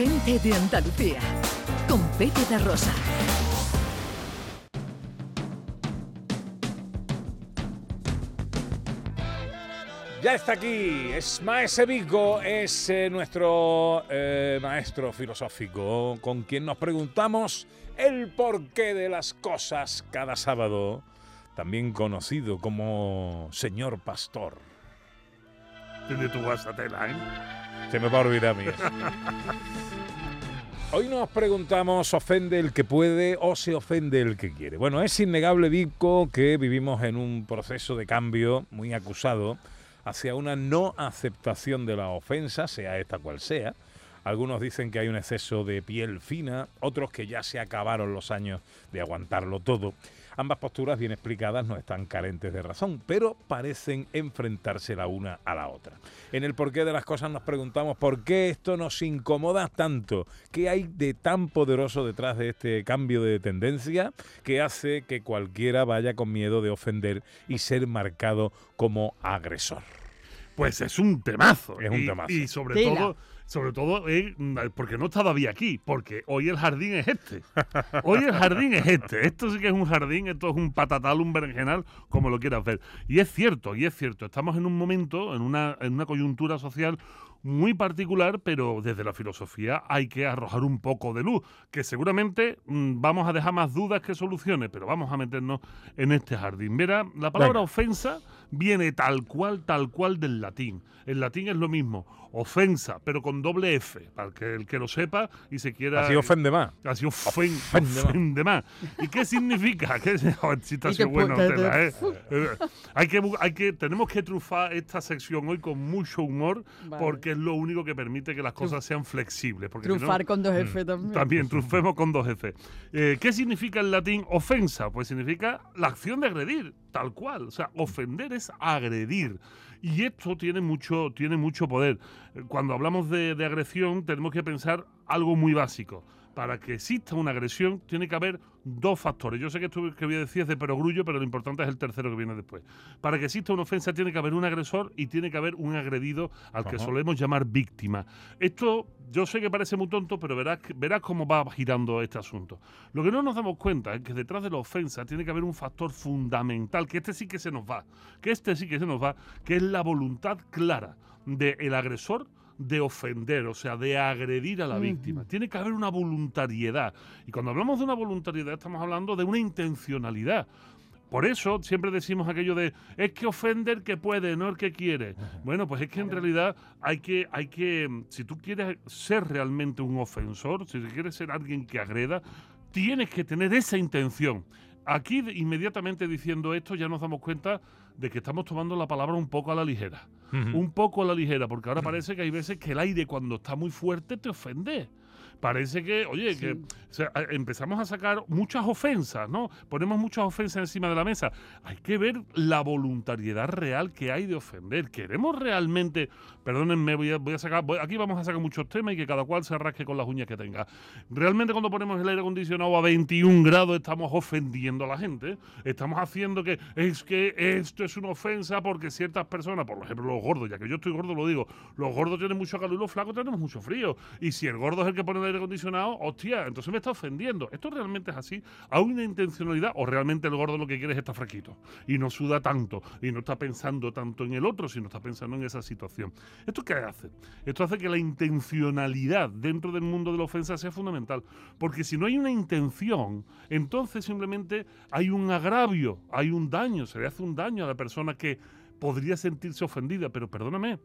gente de Andalucía, con Pepe de Rosa. Ya está aquí, es Maese Vigo, es eh, nuestro eh, maestro filosófico con quien nos preguntamos el porqué de las cosas cada sábado, también conocido como Señor Pastor. Tiene tu guasatela, ¿eh? Se me va a olvidar a mí. Hoy nos preguntamos, ¿ofende el que puede o se ofende el que quiere? Bueno, es innegable, Vico, que vivimos en un proceso de cambio muy acusado hacia una no aceptación de la ofensa, sea esta cual sea. Algunos dicen que hay un exceso de piel fina, otros que ya se acabaron los años de aguantarlo todo. Ambas posturas bien explicadas no están carentes de razón, pero parecen enfrentarse la una a la otra. En el porqué de las cosas nos preguntamos por qué esto nos incomoda tanto, qué hay de tan poderoso detrás de este cambio de tendencia que hace que cualquiera vaya con miedo de ofender y ser marcado como agresor. Pues es un temazo. Es un Y- temazo. Y, sobre Tela. todo, sobre todo, eh, porque no está David aquí, porque hoy el jardín es este. Hoy el jardín es este. Esto sí que es un jardín, esto es un patatal, un berenjenal, como lo quieras ver. Y es cierto, y es cierto. Estamos en un momento, en una, en una coyuntura social muy particular, pero desde la filosofía hay que arrojar un poco de luz, que seguramente mm, vamos a dejar más dudas que soluciones, pero vamos a meternos en este jardín. Verá, la palabra Venga. ofensa viene tal cual, tal cual del latín. El latín es lo mismo, ofensa, pero con doble F, para que el que lo sepa y se quiera... Así ofende más. Así ofen- Ofende más. ofende más. ¿Y qué significa? ¿Qué, Joder, si sido que bueno, Tela, ¿eh? Eh, hay que, hay que, tenemos que trufar esta sección hoy con mucho humor, Vale. porque es lo único que permite que las cosas sean flexibles. Porque si no- Trufar con dos F también. también, trufemos con dos F. Eh, ¿Qué significa en latín ofensa? Pues significa la acción de agredir, tal cual. O sea, ofender es agredir. Y esto tiene mucho, tiene mucho poder. Cuando hablamos de, de agresión, tenemos que pensar algo muy básico. Para que exista una agresión, tiene que haber dos factores. Yo sé que esto que voy a decir es de perogrullo, pero lo importante es el tercero que viene después. Para que exista una ofensa, tiene que haber un agresor y tiene que haber un agredido al que solemos llamar víctima. Esto yo sé que parece muy tonto, pero verás, verás cómo va girando este asunto. Lo que no nos damos cuenta es que detrás de la ofensa tiene que haber un factor fundamental, que este sí que se nos va, que este sí que se nos va, que es la voluntad clara del agresor de ofender, o sea, de agredir a la víctima. Tiene que haber una voluntariedad. Y cuando hablamos de una voluntariedad estamos hablando de una intencionalidad. Por eso siempre decimos aquello de es que ofende el que puede, no el que quiere. Bueno, pues es que en realidad hay que, hay que, mm, si tú quieres ser realmente un ofensor, si quieres ser alguien que agreda, tienes que tener esa intención. Aquí inmediatamente diciendo esto ya nos damos cuenta de que estamos tomando la palabra un poco a la ligera. Un poco a la ligera, porque ahora parece que hay veces que el aire cuando está muy fuerte te ofende. Parece que, oye, que o sea, a- empezamos a sacar muchas ofensas, ¿no? Ponemos muchas ofensas encima de la mesa. Hay que ver la voluntariedad real que hay de ofender. ¿Queremos realmente, perdónenme, voy a, voy a sacar, voy- aquí vamos a sacar muchos temas y que cada cual se rasque con las uñas que tenga. Realmente cuando ponemos el aire acondicionado a 21 grados estamos ofendiendo a la gente. Estamos haciendo que es que esto es una ofensa porque ciertas personas, por ejemplo los gordos, ya que yo estoy gordo lo digo, los gordos tienen mucho calor y los flacos tenemos mucho frío. Y si el gordo es el que pone el aire acondicionado, hostia, entonces me está ofendiendo. ¿Esto realmente es así? ¿Hay una intencionalidad o realmente el gordo lo que quiere es estar fresquito y no suda tanto y no está pensando tanto en el otro, sino está pensando en esa situación? ¿Esto qué hace? Esto hace que la intencionalidad dentro del mundo de la ofensa sea fundamental. Porque si no hay una intención, entonces simplemente hay un agravio, hay un daño, se le hace un daño a la persona que podría sentirse ofendida. Pero perdóname,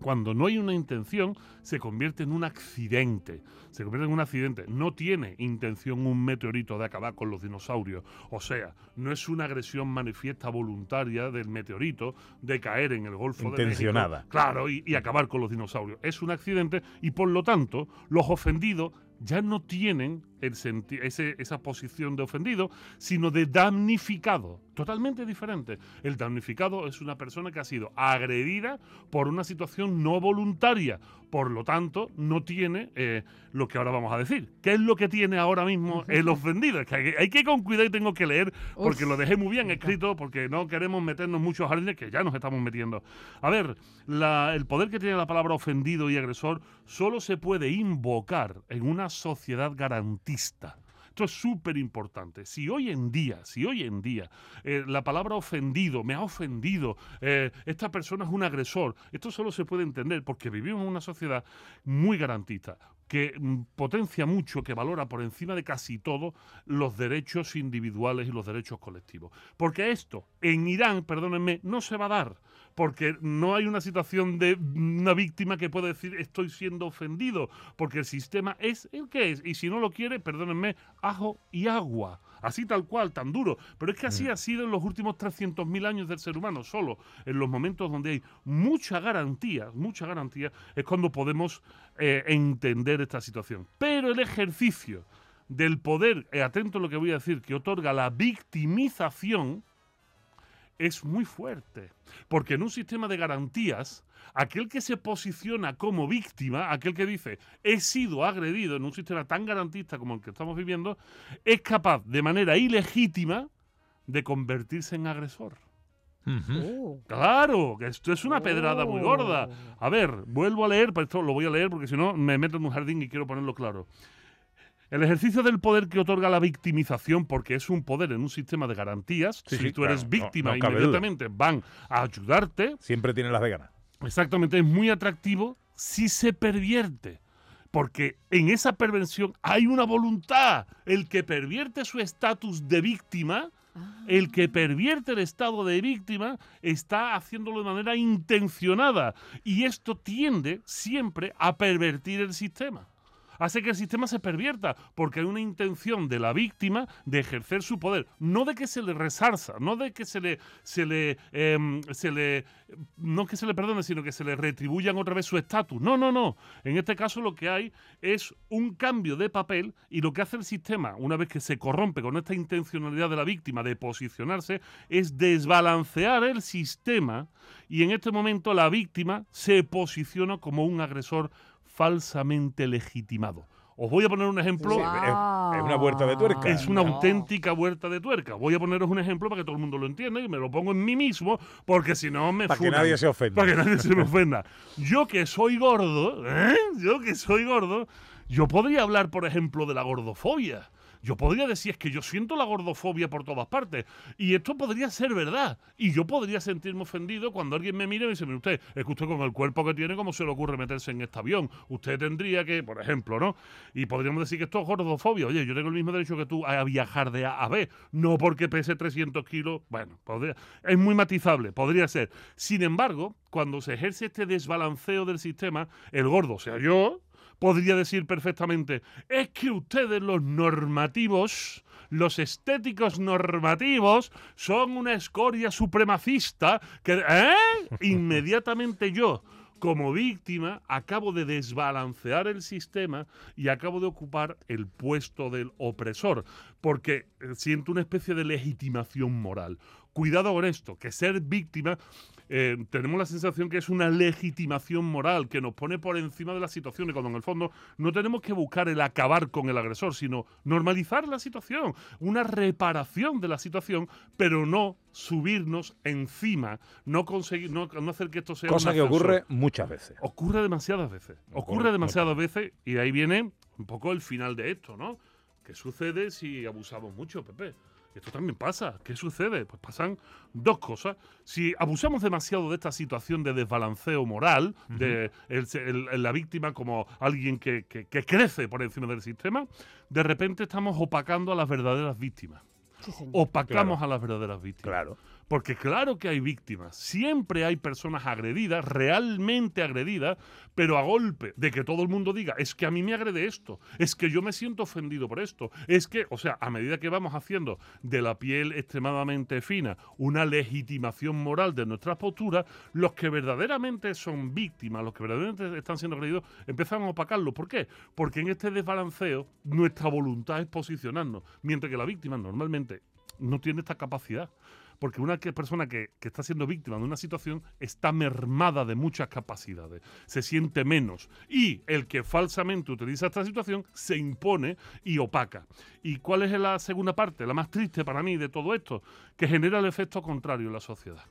cuando no hay una intención, se convierte en un accidente. Se convierte en un accidente. No tiene intención un meteorito de acabar con los dinosaurios. O sea, no es una agresión manifiesta voluntaria del meteorito de caer en el Golfo de México. Intencionada. Claro, y, y acabar con los dinosaurios. Es un accidente y por lo tanto, los ofendidos ya no tienen el senti- ese- esa posición de ofendido, sino de damnificado. Totalmente diferente. El damnificado es una persona que ha sido agredida por una situación no voluntaria. Por lo tanto, no tiene eh, lo que ahora vamos a decir. ¿Qué es lo que tiene ahora mismo el ofendido? Es que hay, hay que ir con cuidado y tengo que leer porque Uf. lo dejé muy bien escrito, porque no queremos meternos muchos jardines que ya nos estamos metiendo. A ver, la- el poder que tiene la palabra ofendido y agresor solo se puede invocar en una sociedad Esto es súper importante. Si hoy en día, si hoy en día eh, la palabra ofendido me ha ofendido, eh, esta persona es un agresor, esto solo se puede entender porque vivimos en una sociedad muy garantista que mm, potencia mucho, que valora por encima de casi todo los derechos individuales y los derechos colectivos. Porque esto en Irán, perdónenme, no se va a dar porque no hay una situación de una víctima que pueda decir estoy siendo ofendido, porque el sistema es el que es, y si no lo quiere, perdónenme, ajo y agua. Así tal cual, tan duro. Pero es que así ha sido en los últimos 300.000 años del ser humano, solo en los momentos donde hay mucha garantía, mucha garantía, es cuando podemos eh, entender esta situación. Pero el ejercicio del poder, eh, atento a lo que voy a decir, que otorga la victimización, es muy fuerte. Porque en un sistema de garantías, aquel que se posiciona como víctima, aquel que dice he sido agredido en un sistema tan garantista como el que estamos viviendo, es capaz de manera ilegítima de convertirse en agresor. Oh. Claro, que esto es una pedrada muy gorda. A ver, vuelvo a leer, pero esto lo voy a leer porque si no me meto en un jardín y quiero ponerlo claro. El ejercicio del poder que otorga la victimización, porque es un poder en un sistema de garantías, Sí, si sí, tú eres claro, víctima, no duda. inmediatamente van a ayudarte, Siempre tiene las de ganas. exactamente, es muy atractivo si se pervierte. Porque en esa perversión hay una voluntad. El que pervierte su estatus de víctima, el que pervierte el estado de víctima, está haciéndolo de manera intencionada. Y esto tiende siempre a pervertir el sistema. Hace que el sistema se pervierta, porque hay una intención de la víctima de ejercer su poder, no de que se le resarza, no de que se le, se le, em, se le, no que se le perdone, sino que se le retribuyan otra vez su estatus. No, no, no. En este caso lo que hay es un cambio de papel y lo que hace el sistema, una vez que se corrompe con esta intencionalidad de la víctima de posicionarse, es desbalancear el sistema y en este momento la víctima se posiciona como un agresor falsamente legitimado. Os voy a poner un ejemplo. Sí, es- es una vuelta de tuerca. Es una No. auténtica vuelta de tuerca. Voy a poneros un ejemplo para que todo el mundo lo entienda y me lo pongo en mí mismo, porque si no me Para que nadie se ofenda. Para que nadie se me ofenda. Yo que soy gordo, ¿eh? yo que soy gordo, yo podría hablar, por ejemplo, de la gordofobia. Yo podría decir es que yo siento la gordofobia por todas partes. Y esto podría ser verdad. Y yo podría sentirme ofendido cuando alguien me mire y me dice, usted, es que usted con el cuerpo que tiene, ¿cómo se le ocurre meterse en este avión? Usted tendría que, por ejemplo, ¿no? Y podríamos decir que esto es gordofobia. Oye, yo tengo el mismo derecho que tú a viajar de A a B. No porque pese 300 kilos. Bueno, podría- es muy matizable, podría ser. Sin embargo, cuando se ejerce este desbalanceo del sistema, el gordo, o sea, yo, podría decir perfectamente, es que ustedes los normativos, los estéticos normativos, son una escoria supremacista que... ¿eh? Inmediatamente yo, como víctima, acabo de desbalancear el sistema y acabo de ocupar el puesto del opresor, porque eh, siento una especie de legitimación moral. Cuidado con esto, que ser víctima eh, tenemos la sensación que es una legitimación moral que nos pone por encima de las situaciones, cuando en el fondo no tenemos que buscar el acabar con el agresor, sino normalizar la situación, una reparación de la situación, pero no subirnos encima, no conseguir, no, no hacer que esto sea Cosa que ocurre muchas veces. Ocurre demasiadas veces. Ocurre Ocurre demasiadas veces y de ahí viene un poco el final de esto, ¿no? ¿Qué sucede si abusamos mucho, Pepe? Esto también pasa. ¿Qué sucede? Pues pasan dos cosas. Si abusamos demasiado de esta situación de desbalanceo moral, de el- el- el- la víctima como alguien que, que- que crece por encima del sistema, de repente estamos opacando a las verdaderas víctimas. Sí. Opacamos Claro. a las verdaderas víctimas. Claro. Porque claro que hay víctimas, siempre hay personas agredidas, realmente agredidas, pero a golpe de que todo el mundo diga, es que a mí me agrede esto, es que yo me siento ofendido por esto, es que, o sea, a medida que vamos haciendo de la piel extremadamente fina una legitimación moral de nuestras posturas, los que verdaderamente son víctimas, los que verdaderamente están siendo agredidos, empiezan a opacarlo. ¿Por qué? Porque en este desbalanceo nuestra voluntad es posicionarnos, mientras que la víctima normalmente no tiene esta capacidad porque una persona que, está siendo víctima de una situación está mermada de muchas capacidades, se siente menos y el que falsamente utiliza esta situación se impone y opaca. ¿Y cuál es la segunda parte, la más triste para mí de todo esto? Que genera el efecto contrario en la sociedad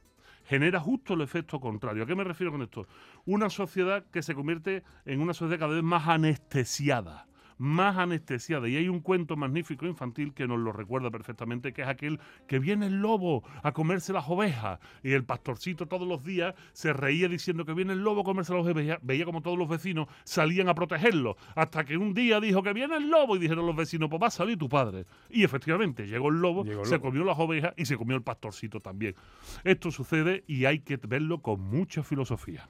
genera justo el efecto contrario. ¿A qué me refiero con esto? Una sociedad que se convierte en una sociedad cada vez más anestesiada más anestesiada. Y hay un cuento magnífico infantil que nos lo recuerda perfectamente, que es aquel que viene el lobo a comerse las ovejas. Y el pastorcito todos los días se reía diciendo que viene el lobo a comerse las ovejas. Veía como todos los vecinos salían a protegerlo. Hasta que un día dijo que viene el lobo y dijeron los vecinos, pues va a salir tu padre. Y efectivamente llegó el lobo, se comió las ovejas y se comió el pastorcito también. Esto sucede y hay que verlo con mucha filosofía.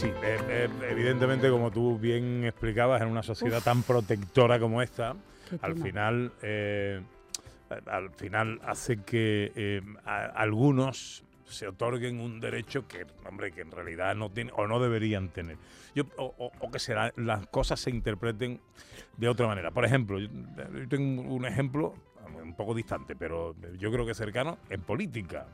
Sí, eh, eh, evidentemente, como tú bien explicabas, en una sociedad tan protectora como esta, al final, eh, al final hace que algunos se otorguen un derecho que, hombre, que en realidad no tienen o no deberían tener. Yo, o, que será, las cosas se interpreten de otra manera. Por ejemplo, yo tengo un ejemplo un poco distante, pero yo creo que cercano en política,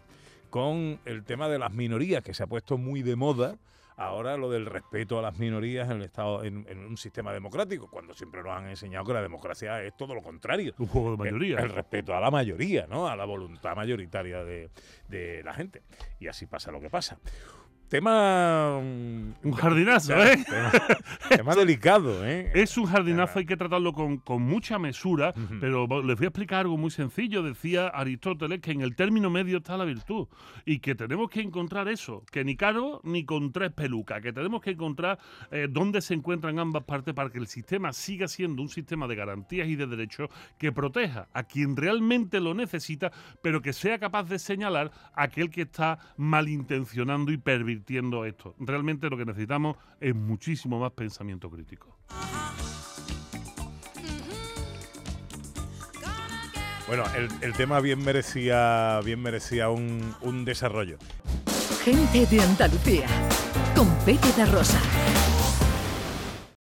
con el tema de las minorías que se ha puesto muy de moda ahora lo del respeto a las minorías en el Estado, en, un sistema democrático, cuando siempre nos han enseñado que la democracia es todo lo contrario. Un juego de mayoría. El, respeto a la mayoría, ¿no? A la voluntad mayoritaria de, de la gente. Y así pasa lo que pasa. Tema. Un jardinazo, ¿eh? Tema, delicado, ¿eh? Es un jardinazo, hay que tratarlo con, mucha mesura, pero les voy a explicar algo muy sencillo. Decía Aristóteles que en el término medio está la virtud y que tenemos que encontrar eso, que ni caro ni con tres pelucas, que tenemos que encontrar eh, dónde se encuentran ambas partes para que el sistema siga siendo un sistema de garantías y de derechos que proteja a quien realmente lo necesita, pero que sea capaz de señalar a aquel que está malintencionando y pervirtiendo esto. Realmente lo que necesitamos es muchísimo más pensamiento crítico. Bueno, el, tema bien merecía, bien merecía un, desarrollo. Gente de Andalucía, con Pepe de Rosa.